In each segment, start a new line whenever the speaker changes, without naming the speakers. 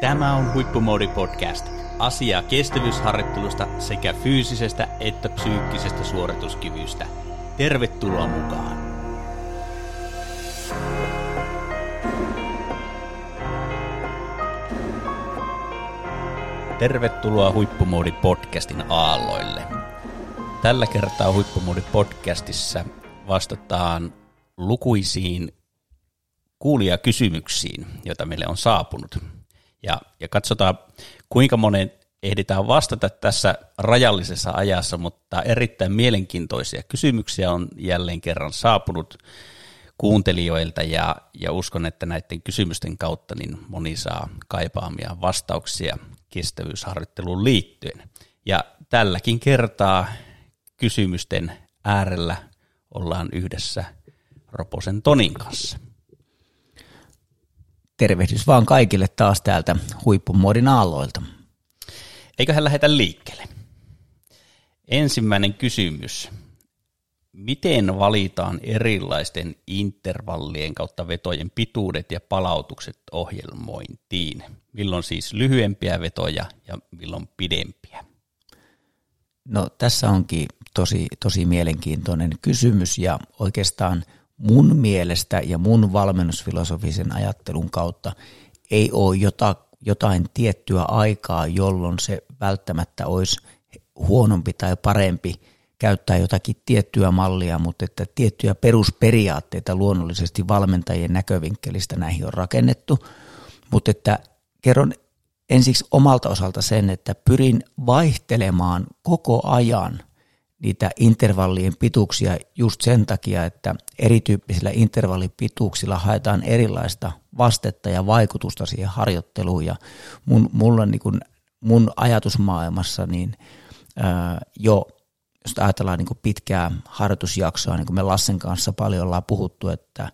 Tämä on Huippumoodi Podcast. Asiaa kestävyysharjoittelusta sekä fyysisestä että psyykkisestä suorituskyvystä. Tervetuloa mukaan! Tervetuloa Huippumoodi Podcastin aalloille. Tällä kertaa Huippumoodi Podcastissa vastataan lukuisiin kuulijakysymyksiin, joita meille on saapunut. Ja, ja katsotaan, kuinka monen ehditään vastata tässä rajallisessa ajassa, mutta erittäin mielenkiintoisia kysymyksiä on jälleen kerran saapunut kuuntelijoilta ja, ja uskon, että näiden kysymysten kautta niin moni saa kaipaamia vastauksia kestävyysharjoitteluun liittyen. Ja tälläkin kertaa kysymysten äärellä ollaan yhdessä Roposen Tonin kanssa.
Tervehdys vaan kaikille taas täältä huippumuodin aalloilta.
Eiköhän lähetä liikkeelle. Ensimmäinen kysymys. Miten valitaan erilaisten intervallien kautta vetojen pituudet ja palautukset ohjelmointiin? Milloin siis lyhyempiä vetoja ja milloin pidempiä?
No tässä onkin tosi, tosi mielenkiintoinen kysymys ja oikeastaan – mun mielestä ja mun valmennusfilosofisen ajattelun kautta ei ole jota, jotain tiettyä aikaa, jolloin se välttämättä olisi huonompi tai parempi käyttää jotakin tiettyä mallia, mutta että tiettyjä perusperiaatteita luonnollisesti valmentajien näkövinkkelistä näihin on rakennettu, mutta että kerron ensiksi omalta osalta sen, että pyrin vaihtelemaan koko ajan niitä intervallien pituuksia just sen takia, että erityyppisillä intervallipituuksilla haetaan erilaista vastetta ja vaikutusta siihen harjoitteluun. Ja mun, mulla niin kun, mun ajatusmaailmassa niin ää, jo, jos ajatellaan niin pitkää harjoitusjaksoa, niin kuin me Lassen kanssa paljon ollaan puhuttu, että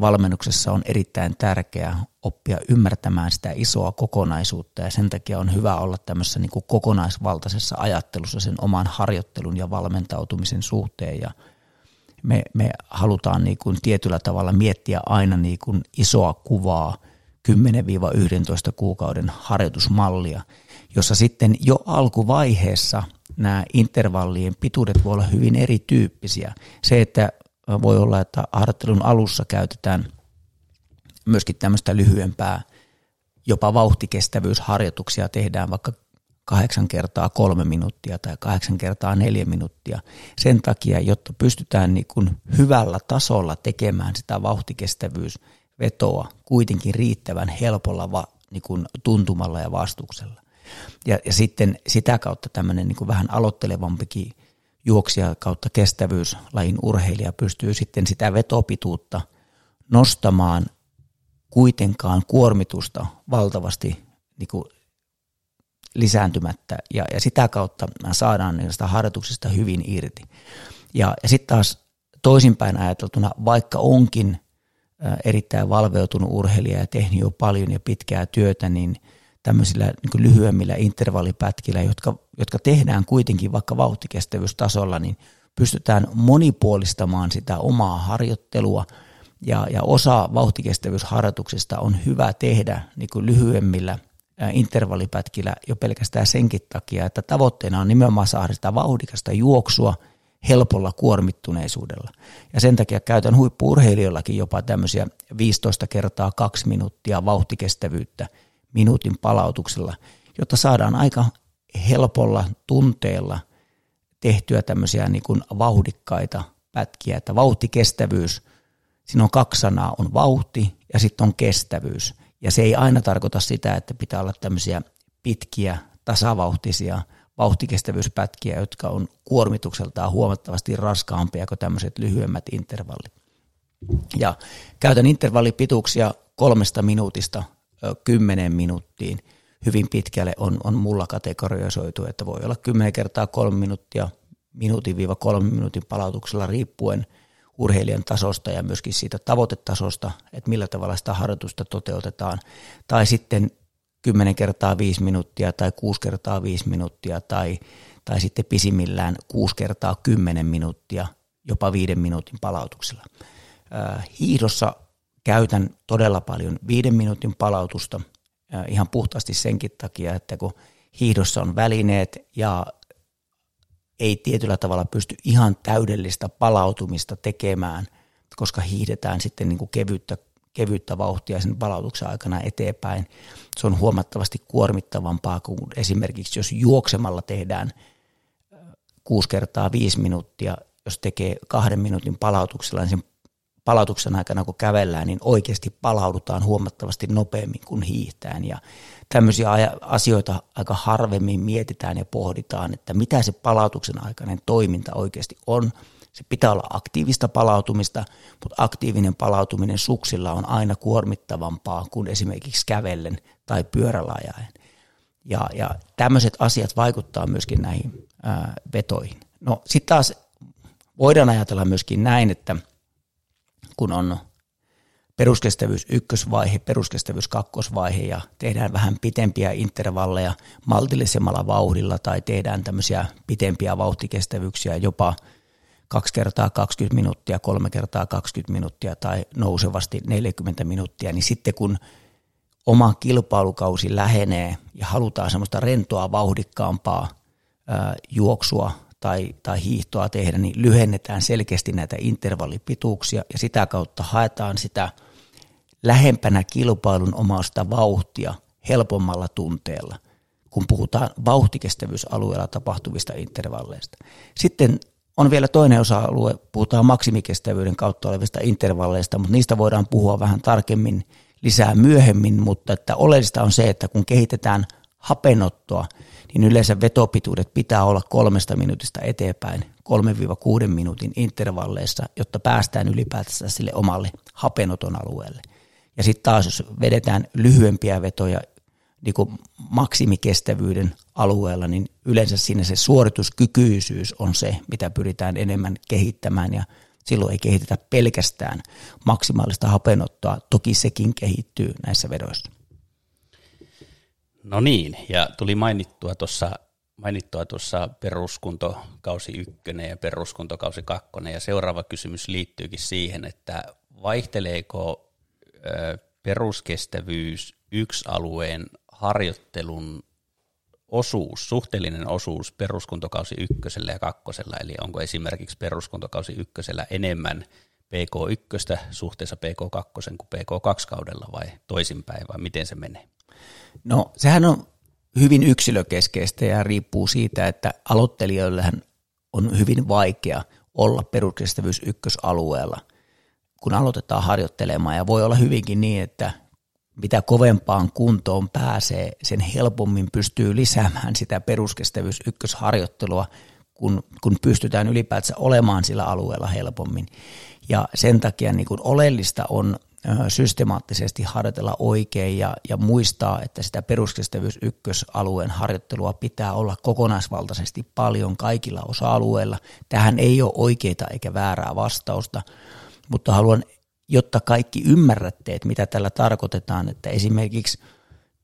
valmennuksessa on erittäin tärkeää oppia ymmärtämään sitä isoa kokonaisuutta ja sen takia on hyvä olla tämmöisessä niin kuin kokonaisvaltaisessa ajattelussa sen oman harjoittelun ja valmentautumisen suhteen. Ja me, me halutaan niin kuin tietyllä tavalla miettiä aina niin kuin isoa kuvaa 10-11 kuukauden harjoitusmallia, jossa sitten jo alkuvaiheessa nämä intervallien pituudet voi olla hyvin erityyppisiä. Se, että voi olla, että harjoittelun alussa käytetään myöskin tämmöistä lyhyempää, jopa vauhtikestävyysharjoituksia tehdään vaikka kahdeksan kertaa kolme minuuttia tai kahdeksan kertaa neljä minuuttia. Sen takia, jotta pystytään niin kuin hyvällä tasolla tekemään sitä vauhtikestävyysvetoa kuitenkin riittävän helpolla va, niin kuin tuntumalla ja vastuksella. Ja, ja sitten sitä kautta tämmöinen niin vähän aloittelevampikin juoksija kautta kestävyyslajin urheilija pystyy sitten sitä vetopituutta nostamaan kuitenkaan kuormitusta valtavasti niin kuin lisääntymättä ja, ja sitä kautta saadaan niistä harjoituksista hyvin irti. Ja, ja sitten taas toisinpäin ajateltuna, vaikka onkin erittäin valveutunut urheilija ja tehnyt jo paljon ja pitkää työtä, niin – tämmöisillä niin lyhyemmillä intervallipätkillä, jotka, jotka tehdään kuitenkin vaikka vauhtikestävyystasolla, niin pystytään monipuolistamaan sitä omaa harjoittelua ja, ja osa vauhtikestävyysharjoituksista on hyvä tehdä niin kuin lyhyemmillä intervallipätkillä jo pelkästään senkin takia, että tavoitteena on nimenomaan saada sitä vauhdikasta juoksua helpolla kuormittuneisuudella. Ja sen takia käytän huippuurheilijoillakin jopa tämmöisiä 15 kertaa 2 minuuttia vauhtikestävyyttä – minuutin palautuksella, jotta saadaan aika helpolla tunteella tehtyä tämmöisiä niin kuin vauhdikkaita pätkiä, että vauhtikestävyys, siinä on kaksi sanaa, on vauhti ja sitten on kestävyys. Ja se ei aina tarkoita sitä, että pitää olla tämmöisiä pitkiä, tasavauhtisia vauhtikestävyyspätkiä, jotka on kuormitukseltaan huomattavasti raskaampia kuin tämmöiset lyhyemmät intervallit. Ja käytän intervallipituuksia kolmesta minuutista kymmeneen minuuttiin hyvin pitkälle on, on mulla kategorisoitu, että voi olla 10 kertaa kolme minuuttia, minuutin viiva kolme minuutin palautuksella riippuen urheilijan tasosta ja myöskin siitä tavoitetasosta, että millä tavalla sitä harjoitusta toteutetaan. Tai sitten 10 kertaa 5 minuuttia tai 6 kertaa 5 minuuttia tai, tai sitten pisimmillään 6 kertaa 10 minuuttia jopa 5 minuutin palautuksella. Hiihdossa käytän todella paljon viiden minuutin palautusta ihan puhtaasti senkin takia, että kun hiihdossa on välineet ja ei tietyllä tavalla pysty ihan täydellistä palautumista tekemään, koska hiihdetään sitten niin kuin kevyttä, kevyttä vauhtia sen palautuksen aikana eteenpäin. Se on huomattavasti kuormittavampaa kuin esimerkiksi jos juoksemalla tehdään kuusi kertaa viisi minuuttia, jos tekee kahden minuutin palautuksella, niin sen palautuksen aikana, kun kävellään, niin oikeasti palaudutaan huomattavasti nopeammin kuin hiihtään. Ja tämmöisiä asioita aika harvemmin mietitään ja pohditaan, että mitä se palautuksen aikainen toiminta oikeasti on. Se pitää olla aktiivista palautumista, mutta aktiivinen palautuminen suksilla on aina kuormittavampaa kuin esimerkiksi kävellen tai pyörällä ajaen. Ja, ja tämmöiset asiat vaikuttaa myöskin näihin ää, vetoihin. No sitten taas voidaan ajatella myöskin näin, että – kun on peruskestävyys ykkösvaihe, peruskestävyys kakkosvaihe ja tehdään vähän pitempiä intervalleja maltillisemmalla vauhdilla tai tehdään tämmöisiä pitempiä vauhtikestävyyksiä jopa kaksi kertaa 20 minuuttia, kolme kertaa 20 minuuttia tai nousevasti 40 minuuttia, niin sitten kun oma kilpailukausi lähenee ja halutaan semmoista rentoa vauhdikkaampaa ää, juoksua tai, tai hiihtoa tehdä, niin lyhennetään selkeästi näitä intervallipituuksia ja sitä kautta haetaan sitä lähempänä kilpailun omasta vauhtia helpommalla tunteella, kun puhutaan vauhtikestävyysalueella tapahtuvista intervalleista. Sitten on vielä toinen osa-alue, puhutaan maksimikestävyyden kautta olevista intervalleista, mutta niistä voidaan puhua vähän tarkemmin lisää myöhemmin, mutta että oleellista on se, että kun kehitetään hapenottoa, niin yleensä vetopituudet pitää olla kolmesta minuutista eteenpäin 3-6 minuutin intervalleissa, jotta päästään ylipäätään sille omalle hapenoton alueelle. Ja sitten taas, jos vedetään lyhyempiä vetoja niin kuin maksimikestävyyden alueella, niin yleensä siinä se suorituskykyisyys on se, mitä pyritään enemmän kehittämään ja silloin ei kehitetä pelkästään maksimaalista hapenottoa, toki sekin kehittyy näissä vedoissa.
No niin, ja tuli mainittua tuossa mainittua tuossa peruskuntokausi ykkönen ja peruskuntokausi kakkonen, ja seuraava kysymys liittyykin siihen, että vaihteleeko peruskestävyys yksi alueen harjoittelun osuus, suhteellinen osuus peruskuntokausi ykkösellä ja kakkosella, eli onko esimerkiksi peruskuntokausi ykkösellä enemmän PK1 suhteessa PK2 kuin PK2 kaudella vai toisinpäin, vai miten se menee?
No sehän on hyvin yksilökeskeistä ja riippuu siitä, että aloittelijoillehän on hyvin vaikea olla peruskestävyys ykkösalueella, kun aloitetaan harjoittelemaan. Ja voi olla hyvinkin niin, että mitä kovempaan kuntoon pääsee, sen helpommin pystyy lisäämään sitä peruskestävyys ykkösharjoittelua, kun, kun pystytään ylipäätään olemaan sillä alueella helpommin. Ja sen takia niin kuin oleellista on systemaattisesti harjoitella oikein ja, ja muistaa, että sitä peruskestävyys ykkösalueen harjoittelua pitää olla kokonaisvaltaisesti paljon kaikilla osa-alueilla. Tähän ei ole oikeita eikä väärää vastausta, mutta haluan, jotta kaikki ymmärrätte, että mitä tällä tarkoitetaan, että esimerkiksi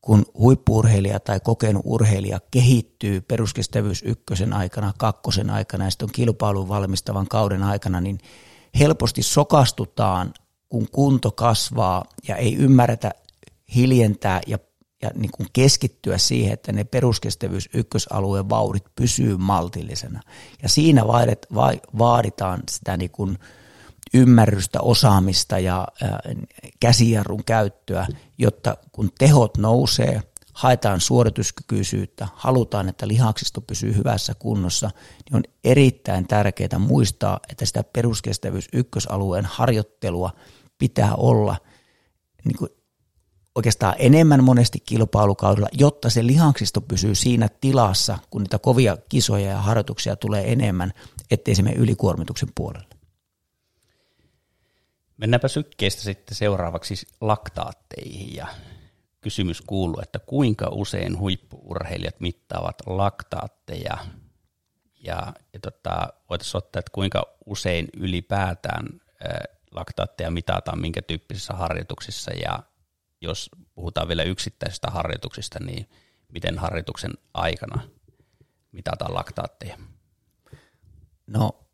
kun huippuurheilija tai kokenut urheilija kehittyy peruskestävyys ykkösen aikana, kakkosen aikana ja sitten on kilpailun valmistavan kauden aikana, niin helposti sokastutaan kun kunto kasvaa ja ei ymmärretä hiljentää ja, ja niin kuin keskittyä siihen, että ne peruskestävyys ykkösalueen vauhdit pysyy maltillisena. Ja siinä vaadit, va, vaaditaan sitä niin kuin ymmärrystä, osaamista ja ää, käsijarrun käyttöä, jotta kun tehot nousee, haetaan suorituskykyisyyttä, halutaan, että lihaksisto pysyy hyvässä kunnossa, niin on erittäin tärkeää muistaa, että sitä peruskestävyys ykkösalueen harjoittelua – pitää olla niin kuin oikeastaan enemmän monesti kilpailukaudella, jotta se lihaksisto pysyy siinä tilassa, kun niitä kovia kisoja ja harjoituksia tulee enemmän, ettei se mene ylikuormituksen puolelle.
Mennäänpä sykkeestä sitten seuraavaksi laktaatteihin ja kysymys kuuluu, että kuinka usein huippuurheilijat mittaavat laktaatteja ja, ja tota, voitaisiin ottaa, että kuinka usein ylipäätään laktaatteja mitataan minkä tyyppisissä harjoituksissa ja jos puhutaan vielä yksittäisistä harjoituksista, niin miten harjoituksen aikana mitataan laktaatteja?
No,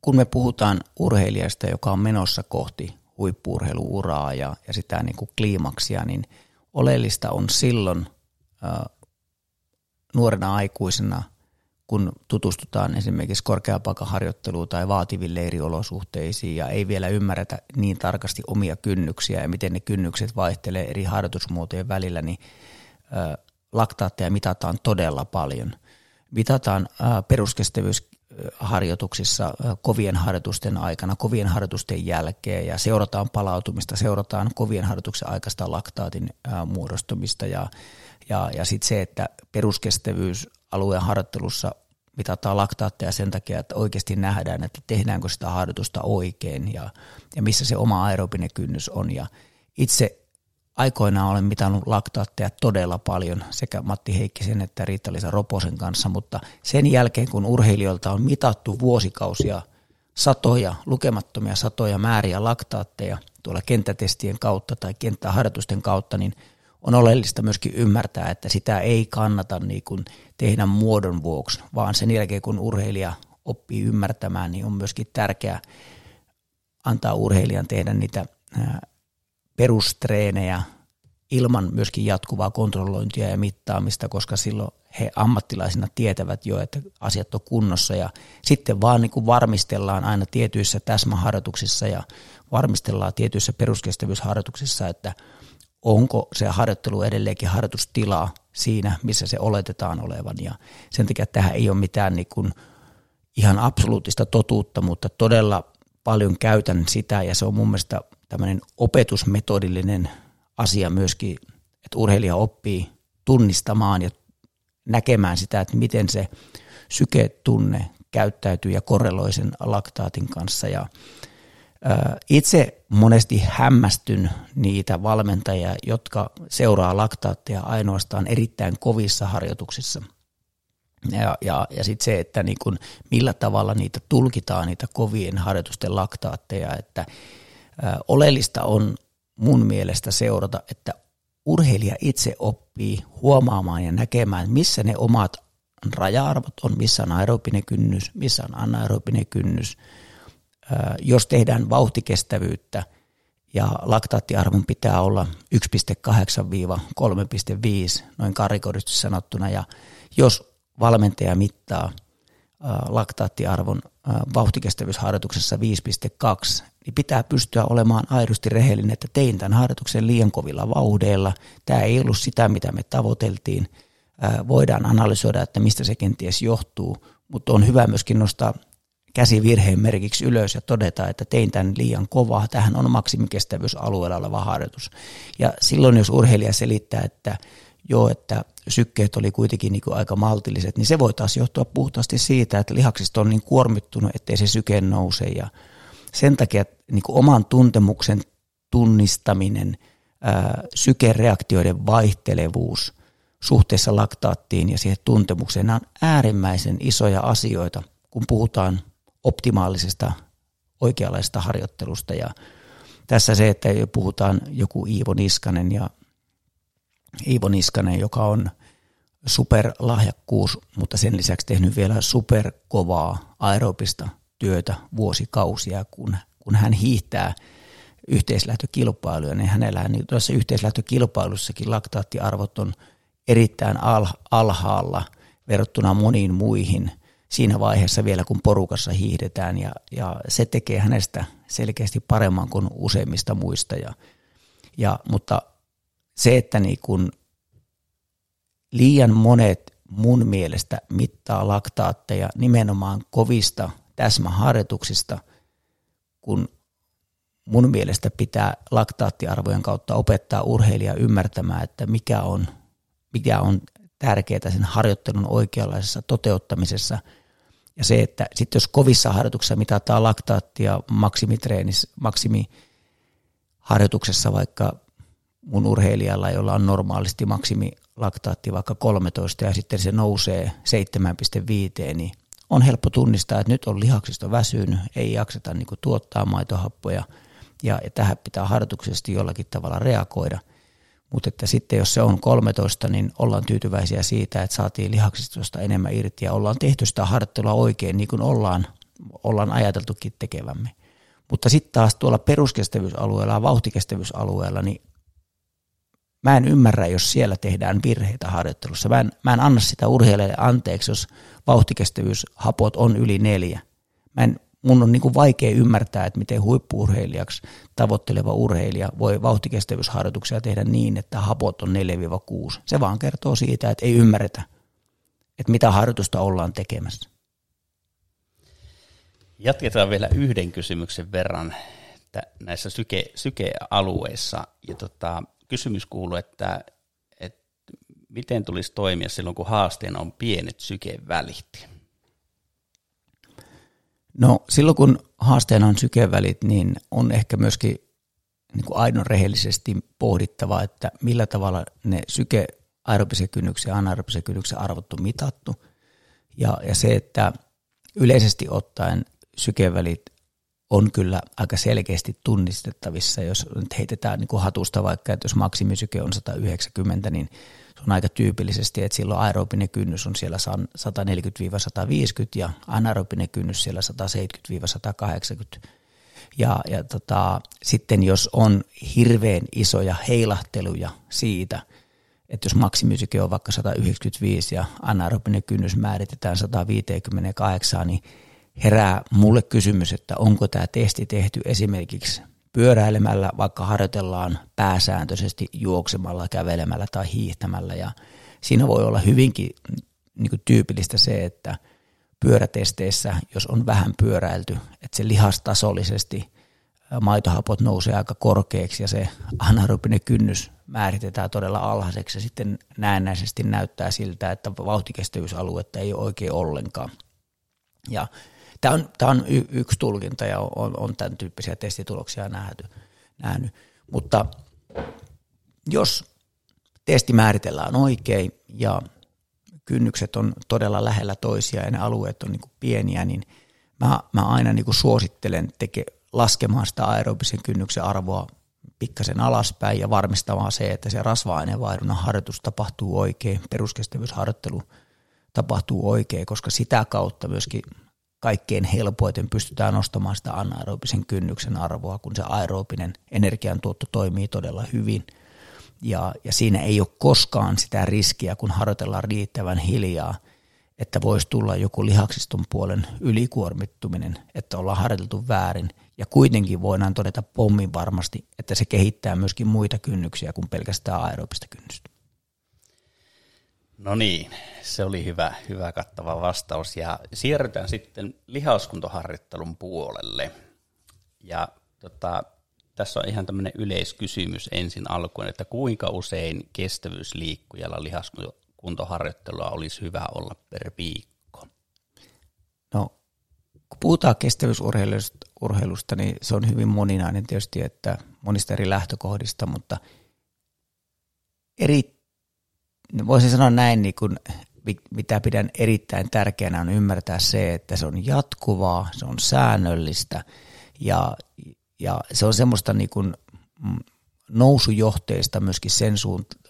kun me puhutaan urheilijasta, joka on menossa kohti huippuurheiluuraa ja, ja sitä niin kuin kliimaksia, niin oleellista on silloin nuorena aikuisena, kun tutustutaan esimerkiksi korkeapalkkaharjoitteluun tai vaativiin leiriolosuhteisiin ja ei vielä ymmärretä niin tarkasti omia kynnyksiä ja miten ne kynnykset vaihtelee eri harjoitusmuotojen välillä, niin laktaatteja mitataan todella paljon. Mitataan peruskestävyysharjoituksissa kovien harjoitusten aikana, kovien harjoitusten jälkeen ja seurataan palautumista, seurataan kovien harjoituksen aikaista laktaatin muodostumista ja, ja, ja sitten se, että peruskestävyysalueen harjoittelussa mitataan laktaatteja sen takia, että oikeasti nähdään, että tehdäänkö sitä harjoitusta oikein ja, ja missä se oma aerobinen kynnys on. Ja itse aikoinaan olen mitannut laktaatteja todella paljon sekä Matti Heikkisen että Riitta-Liisa Roposen kanssa, mutta sen jälkeen kun urheilijoilta on mitattu vuosikausia satoja, lukemattomia satoja määriä laktaatteja tuolla kenttätestien kautta tai kenttäharjoitusten kautta, niin on oleellista myöskin ymmärtää, että sitä ei kannata niin kuin tehdä muodon vuoksi, vaan sen jälkeen kun urheilija oppii ymmärtämään, niin on myöskin tärkeää antaa urheilijan tehdä niitä perustreenejä ilman myöskin jatkuvaa kontrollointia ja mittaamista, koska silloin he ammattilaisina tietävät jo, että asiat on kunnossa. Ja sitten vaan niin kuin varmistellaan aina tietyissä täsmäharjoituksissa ja varmistellaan tietyissä peruskestävyysharjoituksissa, että onko se harjoittelu edelleenkin harjoitustilaa siinä, missä se oletetaan olevan ja sen takia tähän ei ole mitään niin kuin ihan absoluuttista totuutta, mutta todella paljon käytän sitä ja se on mun mielestä tämmöinen opetusmetodillinen asia myöskin, että urheilija oppii tunnistamaan ja näkemään sitä, että miten se syketunne käyttäytyy ja korreloi sen laktaatin kanssa. Ja itse monesti hämmästyn niitä valmentajia, jotka seuraa laktaatteja ainoastaan erittäin kovissa harjoituksissa. Ja, ja, ja sitten se, että niin kun, millä tavalla niitä tulkitaan, niitä kovien harjoitusten laktaatteja, että oleellista on mun mielestä seurata, että urheilija itse oppii huomaamaan ja näkemään, missä ne omat raja-arvot on, missä on aerobinen kynnys, missä on anaerobinen kynnys. Jos tehdään vauhtikestävyyttä ja laktaattiarvon pitää olla 1,8-3,5 noin karikoristi sanottuna ja jos valmentaja mittaa laktaattiarvon vauhtikestävyysharjoituksessa 5,2, niin pitää pystyä olemaan aidosti rehellinen, että tein tämän harjoituksen liian kovilla vauhdeilla. Tämä ei ollut sitä, mitä me tavoiteltiin. Voidaan analysoida, että mistä se kenties johtuu, mutta on hyvä myöskin nostaa käsi virheen merkiksi ylös ja todeta, että tein tämän liian kovaa. Tähän on maksimikestävyysalueella oleva harjoitus. Ja silloin, jos urheilija selittää, että joo, että sykkeet oli kuitenkin niin aika maltilliset, niin se voi taas johtua puhtaasti siitä, että lihaksista on niin kuormittunut, ettei se syke nouse ja sen takia niin oman tuntemuksen tunnistaminen, ää, sykereaktioiden vaihtelevuus suhteessa laktaattiin ja siihen tuntemukseen, nämä on äärimmäisen isoja asioita, kun puhutaan optimaalisesta oikeanlaisesta harjoittelusta. Ja tässä se, että puhutaan joku Iivo Niskanen ja Iivo Niskanen, joka on superlahjakkuus, mutta sen lisäksi tehnyt vielä superkovaa aerobista työtä vuosikausia, kun, kun hän hiihtää yhteislähtökilpailuja, niin hänellä niin tuossa yhteislähtökilpailussakin laktaattiarvot on erittäin al, alhaalla verrattuna moniin muihin siinä vaiheessa vielä, kun porukassa hiihdetään, ja, ja se tekee hänestä selkeästi paremman kuin useimmista muista. Ja, ja, mutta se, että niin kun liian monet mun mielestä mittaa laktaatteja nimenomaan kovista täsmäharjoituksista, kun mun mielestä pitää laktaattiarvojen kautta opettaa urheilija ymmärtämään, että mikä on, mikä on tärkeää sen harjoittelun oikeanlaisessa toteuttamisessa. Ja se, että sitten jos kovissa harjoituksissa mitataan laktaattia maksimitreenissä, maksimiharjoituksessa vaikka mun urheilijalla, jolla on normaalisti maksimilaktaatti vaikka 13 ja sitten se nousee 7,5, niin on helppo tunnistaa, että nyt on lihaksisto väsynyt, ei jakseta niin tuottaa maitohappoja ja, ja tähän pitää harjoituksesti jollakin tavalla reagoida. Mutta että sitten jos se on 13, niin ollaan tyytyväisiä siitä, että saatiin lihaksistosta enemmän irti ja ollaan tehty sitä harjoittelua oikein niin kuin ollaan, ollaan ajateltukin tekevämme. Mutta sitten taas tuolla peruskestävyysalueella ja vauhtikestävyysalueella, niin mä en ymmärrä, jos siellä tehdään virheitä harjoittelussa. Mä en, mä en anna sitä urheilijalle anteeksi, jos vauhtikestävyyshapot on yli neljä. Mä en, mun on niin kuin vaikea ymmärtää, että miten huippuurheilijaksi tavoitteleva urheilija voi vauhtikestävyysharjoituksia tehdä niin, että hapot on 4-6. Se vaan kertoo siitä, että ei ymmärretä, että mitä harjoitusta ollaan tekemässä.
Jatketaan vielä yhden kysymyksen verran näissä syke, sykealueissa. Ja tota, kysymys kuuluu, että, että miten tulisi toimia silloin, kun haasteena on pienet sykevälit?
No silloin, kun haasteena on sykevälit, niin on ehkä myöskin niin kuin aidon rehellisesti pohdittava, että millä tavalla ne syke aerobisen kynnyksen ja anaerobisen kynnyksen arvot on mitattu. Ja, ja se, että yleisesti ottaen sykevälit on kyllä aika selkeästi tunnistettavissa, jos nyt heitetään niin kuin hatusta vaikka, että jos maksimisyke on 190, niin se on aika tyypillisesti, että silloin aerobinen kynnys on siellä 140-150 ja anaerobinen kynnys siellä 170-180. Ja, ja tota, sitten jos on hirveän isoja heilahteluja siitä, että jos maksimisyke on vaikka 195 ja anaerobinen kynnys määritetään 158, niin herää mulle kysymys, että onko tämä testi tehty esimerkiksi pyöräilemällä, vaikka harjoitellaan pääsääntöisesti juoksemalla, kävelemällä tai hiihtämällä. Ja siinä voi olla hyvinkin niin kuin tyypillistä se, että pyörätesteissä, jos on vähän pyöräilty, että se lihastasollisesti maitohapot nousee aika korkeaksi ja se anaerobinen kynnys määritetään todella alhaiseksi ja sitten näennäisesti näyttää siltä, että vauhtikestävyysaluetta ei ole oikein ollenkaan. Ja Tämä on, tämä on y- yksi tulkinta ja on, on tämän tyyppisiä testituloksia nähty, nähnyt. Mutta jos testi määritellään oikein ja kynnykset on todella lähellä toisia ja ne alueet on niin kuin pieniä, niin mä, mä aina niin kuin suosittelen teke, laskemaan sitä aerobisen kynnyksen arvoa pikkasen alaspäin ja varmistamaan se, että se rasva-aineenvaihdunnan harjoitus tapahtuu oikein, peruskestävyysharjoittelu tapahtuu oikein, koska sitä kautta myöskin kaikkein helpoiten pystytään nostamaan sitä anaerobisen kynnyksen arvoa, kun se aerobinen energiantuotto toimii todella hyvin. Ja, ja siinä ei ole koskaan sitä riskiä, kun harjoitellaan riittävän hiljaa, että voisi tulla joku lihaksiston puolen ylikuormittuminen, että ollaan harjoiteltu väärin. Ja kuitenkin voidaan todeta pommin varmasti, että se kehittää myöskin muita kynnyksiä kuin pelkästään aerobista kynnystä.
No niin, se oli hyvä, hyvä kattava vastaus. Ja siirrytään sitten lihauskuntoharjoittelun puolelle. Ja tota, tässä on ihan tämmöinen yleiskysymys ensin alkuun, että kuinka usein kestävyysliikkujalla lihaskuntoharjoittelua olisi hyvä olla per viikko?
No, kun puhutaan kestävyysurheilusta, niin se on hyvin moninainen tietysti, että monista eri lähtökohdista, mutta eri voisin sanoa näin, niin kuin, mitä pidän erittäin tärkeänä on ymmärtää se, että se on jatkuvaa, se on säännöllistä ja, ja se on semmoista niin kuin mm, nousujohteista myöskin sen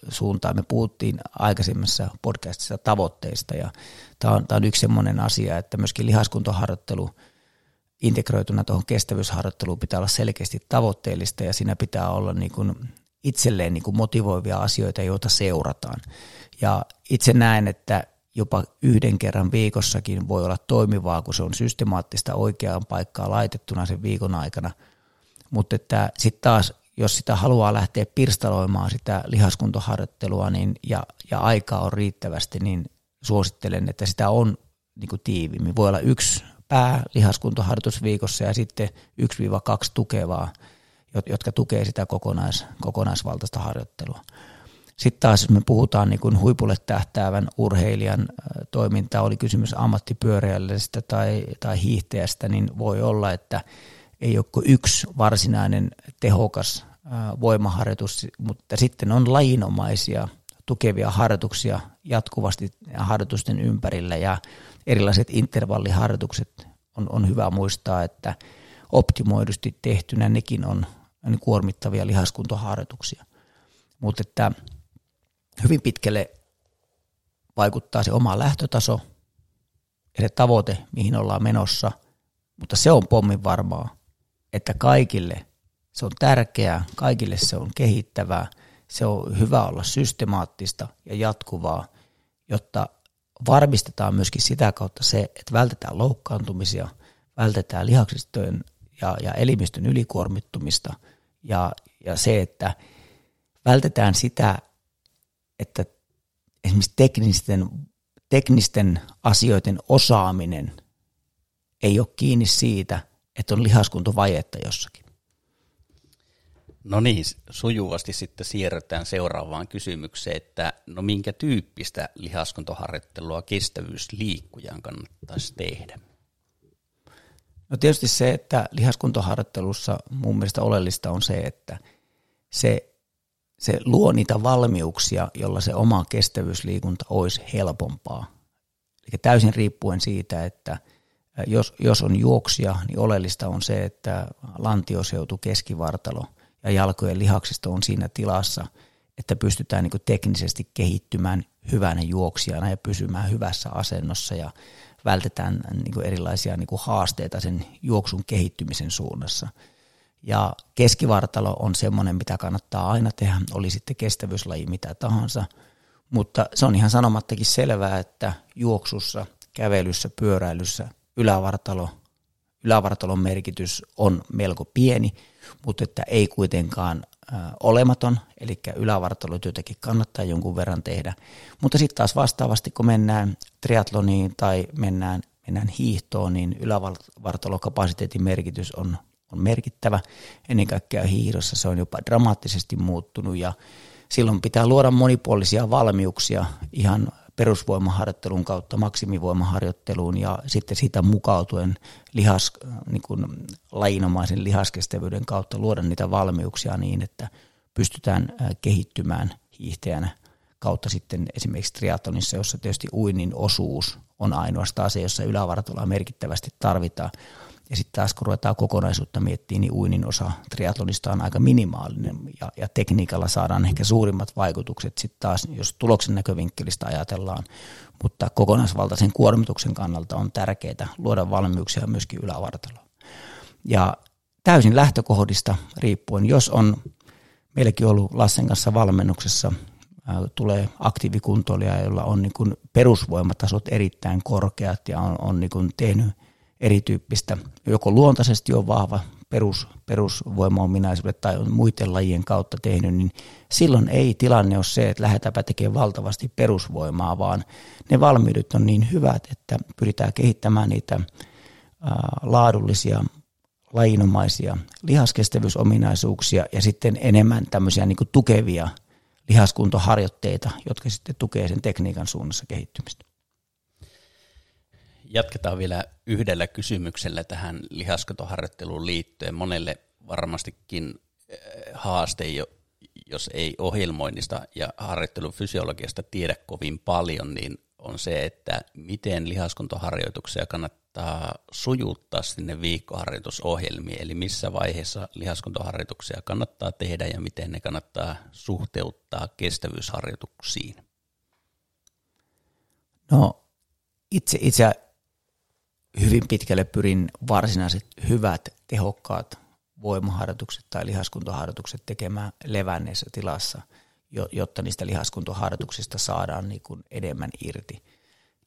suuntaan. Me puhuttiin aikaisemmassa podcastissa tavoitteista ja tämä on, tämä on yksi semmoinen asia, että myöskin lihaskuntoharjoittelu integroituna tuohon kestävyysharjoitteluun pitää olla selkeästi tavoitteellista ja siinä pitää olla niin kuin itselleen niin kuin motivoivia asioita, joita seurataan. Ja itse näen, että jopa yhden kerran viikossakin voi olla toimivaa, kun se on systemaattista oikeaan paikkaan laitettuna sen viikon aikana. Mutta sitten taas, jos sitä haluaa lähteä pirstaloimaan sitä lihaskuntoharjoittelua niin, ja, ja aikaa on riittävästi, niin suosittelen, että sitä on niin kuin tiiviimmin. Voi olla yksi päälihaskuntoharjoitus viikossa ja sitten 1-2 tukevaa jotka tukee sitä kokonais, kokonaisvaltaista harjoittelua. Sitten taas, jos me puhutaan niin kuin huipulle tähtäävän urheilijan toimintaa, oli kysymys ammattipyöräilijästä tai, tai hiihtäjästä, niin voi olla, että ei ole kuin yksi varsinainen tehokas voimaharjoitus, mutta sitten on lajinomaisia tukevia harjoituksia jatkuvasti harjoitusten ympärillä ja erilaiset intervalliharjoitukset on, on hyvä muistaa, että optimoidusti tehtynä nekin on niin kuormittavia lihaskuntoharjoituksia. Mutta että hyvin pitkälle vaikuttaa se oma lähtötaso ja se tavoite, mihin ollaan menossa, mutta se on pommin varmaa, että kaikille se on tärkeää, kaikille se on kehittävää, se on hyvä olla systemaattista ja jatkuvaa, jotta varmistetaan myöskin sitä kautta se, että vältetään loukkaantumisia, vältetään lihaksistojen ja, ja elimistön ylikuormittumista ja, ja se, että vältetään sitä, että esimerkiksi teknisten, teknisten asioiden osaaminen ei ole kiinni siitä, että on lihaskuntovajetta jossakin.
No niin, sujuvasti sitten siirretään seuraavaan kysymykseen, että no minkä tyyppistä lihaskuntoharjoittelua kestävyysliikkujan kannattaisi tehdä?
No tietysti se, että lihaskuntoharjoittelussa mun mielestä oleellista on se, että se, se luo niitä valmiuksia, jolla se oma kestävyysliikunta olisi helpompaa. Eli täysin riippuen siitä, että jos, jos on juoksia, niin oleellista on se, että lantioseutu, keskivartalo ja jalkojen lihaksisto on siinä tilassa, että pystytään niin teknisesti kehittymään hyvänä juoksijana ja pysymään hyvässä asennossa ja vältetään niin kuin erilaisia niin kuin haasteita sen juoksun kehittymisen suunnassa. Ja keskivartalo on semmoinen, mitä kannattaa aina tehdä, oli sitten kestävyyslaji mitä tahansa, mutta se on ihan sanomattakin selvää, että juoksussa, kävelyssä, pyöräilyssä ylävartalo, ylävartalon merkitys on melko pieni, mutta että ei kuitenkaan olematon, eli ylävartalotyötäkin kannattaa jonkun verran tehdä. Mutta sitten taas vastaavasti, kun mennään triatloniin tai mennään, mennään hiihtoon, niin ylävartalokapasiteetin merkitys on, on merkittävä. Ennen kaikkea hiihdossa se on jopa dramaattisesti muuttunut ja silloin pitää luoda monipuolisia valmiuksia ihan perusvoimaharjoittelun kautta maksimivoimaharjoitteluun ja sitten siitä mukautuen lihas, niin kuin lajinomaisen lihaskestävyyden kautta luoda niitä valmiuksia niin, että pystytään kehittymään hiihtäjänä kautta sitten esimerkiksi triathlonissa, jossa tietysti uinnin osuus on ainoastaan se, jossa ylävartaloa merkittävästi tarvitaan. Ja sitten taas kun ruvetaan kokonaisuutta miettimään, niin uinnin osa triatlonista on aika minimaalinen ja, ja tekniikalla saadaan ehkä suurimmat vaikutukset sitten taas, jos tuloksen näkövinkkelistä ajatellaan. Mutta kokonaisvaltaisen kuormituksen kannalta on tärkeää luoda valmiuksia myöskin ylävartaloon. Ja täysin lähtökohdista riippuen, jos on meilläkin ollut Lassen kanssa valmennuksessa tulee aktiivikuntoilija, jolla on niin perusvoimatasot erittäin korkeat ja on, on niin tehnyt erityyppistä, joko luontaisesti on vahva perus, perusvoimaominaisuudet tai on muiden lajien kautta tehnyt, niin silloin ei tilanne ole se, että lähdetäänpä tekemään valtavasti perusvoimaa, vaan ne valmiudet on niin hyvät, että pyritään kehittämään niitä laadullisia lajinomaisia lihaskestävyysominaisuuksia ja sitten enemmän tämmöisiä niin tukevia lihaskuntoharjoitteita, jotka sitten tukee sen tekniikan suunnassa kehittymistä.
Jatketaan vielä yhdellä kysymyksellä tähän lihaskuntoharjoitteluun liittyen. Monelle varmastikin eh, haaste, jos ei ohjelmoinnista ja harjoittelun fysiologiasta tiedä kovin paljon, niin on se, että miten lihaskuntoharjoituksia kannattaa sujuttaa sinne viikkoharjoitusohjelmiin, eli missä vaiheessa lihaskuntoharjoituksia kannattaa tehdä ja miten ne kannattaa suhteuttaa kestävyysharjoituksiin.
No itse, itse hyvin pitkälle pyrin varsinaiset hyvät, tehokkaat voimaharjoitukset tai lihaskuntoharjoitukset tekemään levänneessä tilassa, jotta niistä lihaskuntoharjoituksista saadaan niin kuin enemmän irti.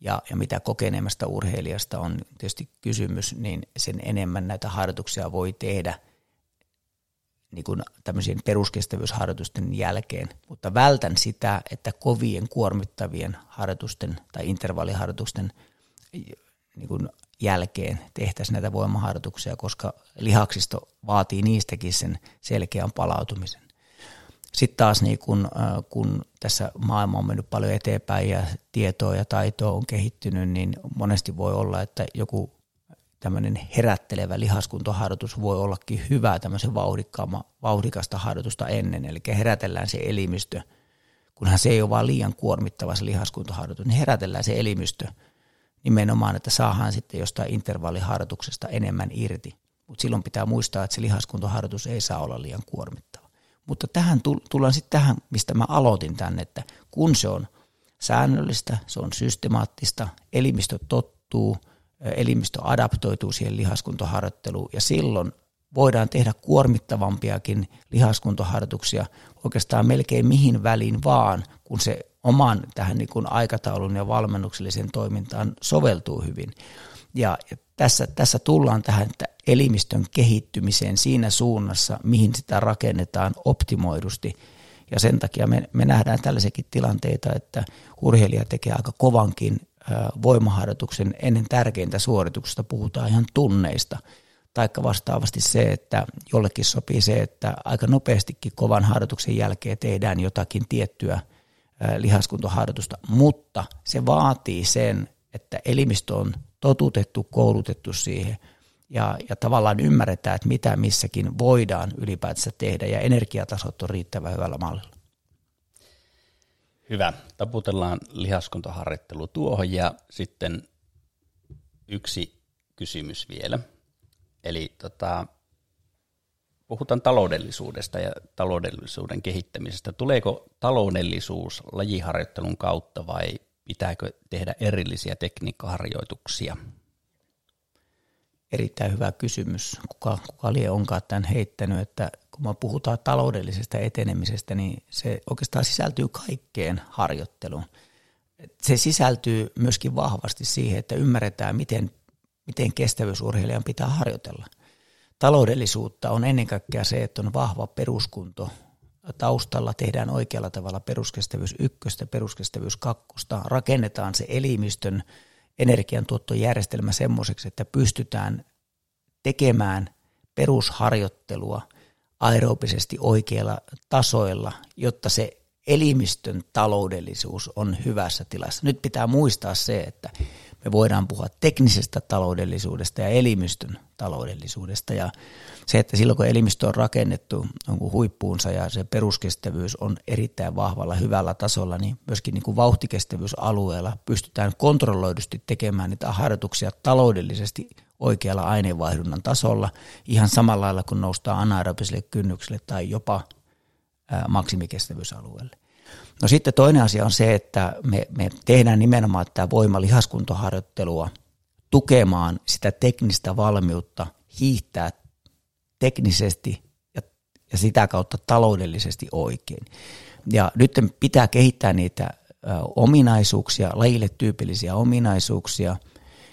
Ja, ja mitä kokeneemmasta urheilijasta on tietysti kysymys, niin sen enemmän näitä harjoituksia voi tehdä niin kuin tämmöisien peruskestävyysharjoitusten jälkeen, mutta vältän sitä, että kovien kuormittavien harjoitusten tai intervalliharjoitusten niin kuin jälkeen tehtäisiin näitä voimaharjoituksia, koska lihaksisto vaatii niistäkin sen selkeän palautumisen. Sitten taas niin kun, äh, kun tässä maailma on mennyt paljon eteenpäin ja tietoa ja taitoa on kehittynyt, niin monesti voi olla, että joku tämmöinen herättelevä lihaskuntoharjoitus voi ollakin hyvä tämmöisen vauhdikasta harjoitusta ennen, eli herätellään se elimistö, kunhan se ei ole vaan liian kuormittava se lihaskuntoharjoitus, niin herätellään se elimistö – nimenomaan, että saadaan sitten jostain intervalliharjoituksesta enemmän irti. Mutta silloin pitää muistaa, että se lihaskuntoharjoitus ei saa olla liian kuormittava. Mutta tähän tullaan sitten tähän, mistä mä aloitin tänne, että kun se on säännöllistä, se on systemaattista, elimistö tottuu, elimistö adaptoituu siihen lihaskuntoharjoitteluun ja silloin voidaan tehdä kuormittavampiakin lihaskuntoharjoituksia oikeastaan melkein mihin väliin vaan, kun se oman tähän niin kuin aikataulun ja valmennukselliseen toimintaan soveltuu hyvin. Ja tässä, tässä tullaan tähän että elimistön kehittymiseen siinä suunnassa, mihin sitä rakennetaan optimoidusti. Ja sen takia me, me nähdään tällaisiakin tilanteita, että urheilija tekee aika kovankin voimaharjoituksen ennen tärkeintä suorituksesta, puhutaan ihan tunneista. Taikka vastaavasti se, että jollekin sopii se, että aika nopeastikin kovan harjoituksen jälkeen tehdään jotakin tiettyä lihaskuntoharjoitusta, mutta se vaatii sen, että elimistö on totutettu, koulutettu siihen ja, ja tavallaan ymmärretään, että mitä missäkin voidaan ylipäätänsä tehdä ja energiatasot on riittävän hyvällä mallilla.
Hyvä. Taputellaan lihaskuntoharjoittelu tuohon ja sitten yksi kysymys vielä. Eli tota, puhutaan taloudellisuudesta ja taloudellisuuden kehittämisestä. Tuleeko taloudellisuus lajiharjoittelun kautta vai pitääkö tehdä erillisiä tekniikkaharjoituksia?
Erittäin hyvä kysymys. Kuka, kuka lie onkaan tämän heittänyt, että kun me puhutaan taloudellisesta etenemisestä, niin se oikeastaan sisältyy kaikkeen harjoitteluun. Se sisältyy myöskin vahvasti siihen, että ymmärretään, miten, miten kestävyysurheilijan pitää harjoitella. Taloudellisuutta on ennen kaikkea se, että on vahva peruskunto, taustalla tehdään oikealla tavalla peruskestävyys ykköstä, peruskestävyys kakkosta, rakennetaan se elimistön energiantuottojärjestelmä semmoiseksi, että pystytään tekemään perusharjoittelua aerobisesti oikeilla tasoilla, jotta se elimistön taloudellisuus on hyvässä tilassa. Nyt pitää muistaa se, että me voidaan puhua teknisestä taloudellisuudesta ja elimistön taloudellisuudesta. Ja se, että silloin kun elimistö on rakennettu on huippuunsa ja se peruskestävyys on erittäin vahvalla, hyvällä tasolla, niin myöskin niin kuin vauhtikestevyys-alueella pystytään kontrolloidusti tekemään niitä harjoituksia taloudellisesti oikealla aineenvaihdunnan tasolla, ihan samalla lailla kuin noustaan anaerobiselle kynnykselle tai jopa maksimikestävyysalueelle. No sitten toinen asia on se, että me, me tehdään nimenomaan tätä voimalihaskuntoharjoittelua tukemaan sitä teknistä valmiutta hiihtää teknisesti ja, ja sitä kautta taloudellisesti oikein. Ja nyt pitää kehittää niitä ominaisuuksia, lajille tyypillisiä ominaisuuksia,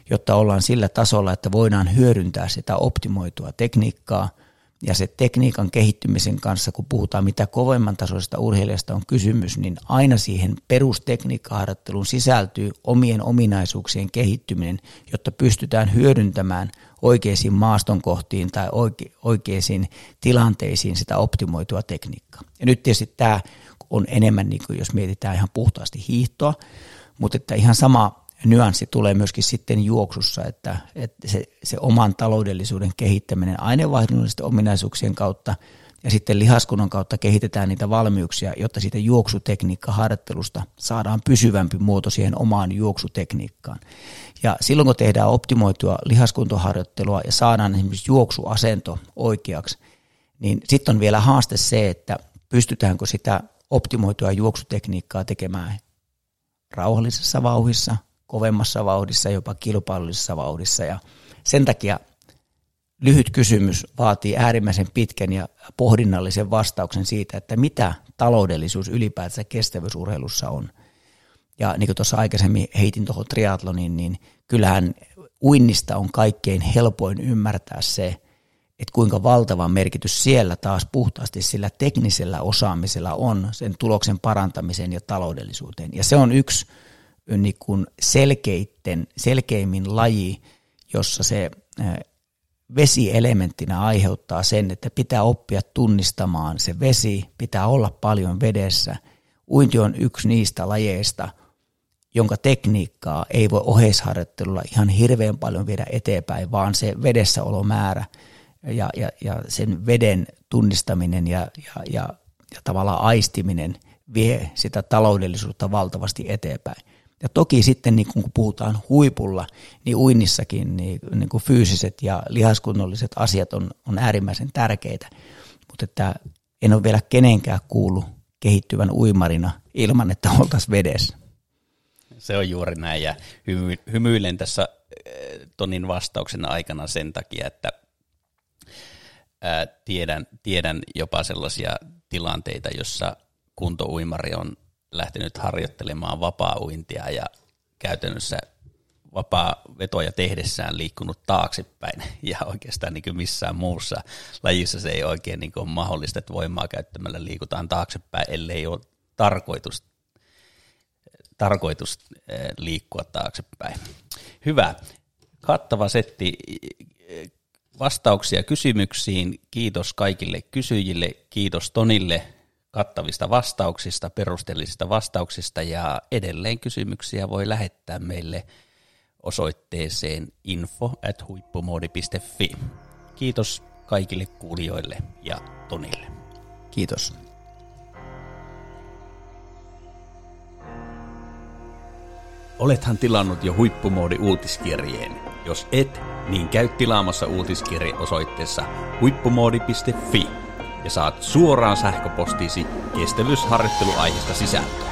jotta ollaan sillä tasolla, että voidaan hyödyntää sitä optimoitua tekniikkaa – ja se tekniikan kehittymisen kanssa, kun puhutaan mitä kovemman tasoisesta urheilijasta on kysymys, niin aina siihen perustekniikkaharjoitteluun sisältyy omien ominaisuuksien kehittyminen, jotta pystytään hyödyntämään oikeisiin maastonkohtiin tai oike- oikeisiin tilanteisiin sitä optimoitua tekniikkaa. Ja nyt tietysti tämä on enemmän, niin kuin jos mietitään ihan puhtaasti hiihtoa, mutta että ihan sama nyanssi tulee myöskin sitten juoksussa, että, että se, se oman taloudellisuuden kehittäminen aineenvaihdunnallisten ominaisuuksien kautta ja sitten lihaskunnan kautta kehitetään niitä valmiuksia, jotta siitä juoksutekniikkaharjoittelusta saadaan pysyvämpi muoto siihen omaan juoksutekniikkaan. Ja silloin kun tehdään optimoitua lihaskuntoharjoittelua ja saadaan esimerkiksi juoksuasento oikeaksi, niin sitten on vielä haaste se, että pystytäänkö sitä optimoitua juoksutekniikkaa tekemään rauhallisessa vauhissa, kovemmassa vauhdissa, jopa kilpailullisessa vauhdissa. Ja sen takia lyhyt kysymys vaatii äärimmäisen pitkän ja pohdinnallisen vastauksen siitä, että mitä taloudellisuus ylipäätänsä kestävyysurheilussa on. Ja niin kuin tuossa aikaisemmin heitin tuohon triatloniin, niin kyllähän uinnista on kaikkein helpoin ymmärtää se, että kuinka valtava merkitys siellä taas puhtaasti sillä teknisellä osaamisella on sen tuloksen parantamiseen ja taloudellisuuteen. Ja se on yksi niin kuin selkeitten, selkeimmin laji, jossa se vesielementtinä aiheuttaa sen, että pitää oppia tunnistamaan se vesi, pitää olla paljon vedessä. Uinti on yksi niistä lajeista, jonka tekniikkaa ei voi oheisharjoittelulla ihan hirveän paljon viedä eteenpäin, vaan se vedessäolomäärä ja, ja, ja sen veden tunnistaminen ja, ja, ja, ja tavallaan aistiminen vie sitä taloudellisuutta valtavasti eteenpäin. Ja toki sitten niin kun puhutaan huipulla, niin uinnissakin niin, niin kuin fyysiset ja lihaskunnolliset asiat on, on äärimmäisen tärkeitä. Mutta että en ole vielä kenenkään kuullut kehittyvän uimarina ilman, että oltaisiin vedessä.
Se on juuri näin ja hymy, hymyilen tässä eh, Tonin vastauksen aikana sen takia, että ää, tiedän, tiedän jopa sellaisia tilanteita, jossa kuntouimari on lähtenyt harjoittelemaan vapaa-uintia ja käytännössä vapaa vetoja tehdessään liikkunut taaksepäin ja oikeastaan niin missään muussa lajissa se ei oikein niin ole mahdollista, että voimaa käyttämällä liikutaan taaksepäin, ellei ole tarkoitus, tarkoitus liikkua taaksepäin. Hyvä. Kattava setti vastauksia kysymyksiin. Kiitos kaikille kysyjille. Kiitos Tonille kattavista vastauksista, perusteellisista vastauksista ja edelleen kysymyksiä voi lähettää meille osoitteeseen info at huippumoodi.fi. Kiitos kaikille kuulijoille ja Tonille.
Kiitos.
Olethan tilannut jo huippumoodi uutiskirjeen. Jos et, niin käy tilaamassa uutiskirje osoitteessa huippumoodi.fi ja saat suoraan sähköpostiisi kestävyysharjoitteluaiheesta sisältöä.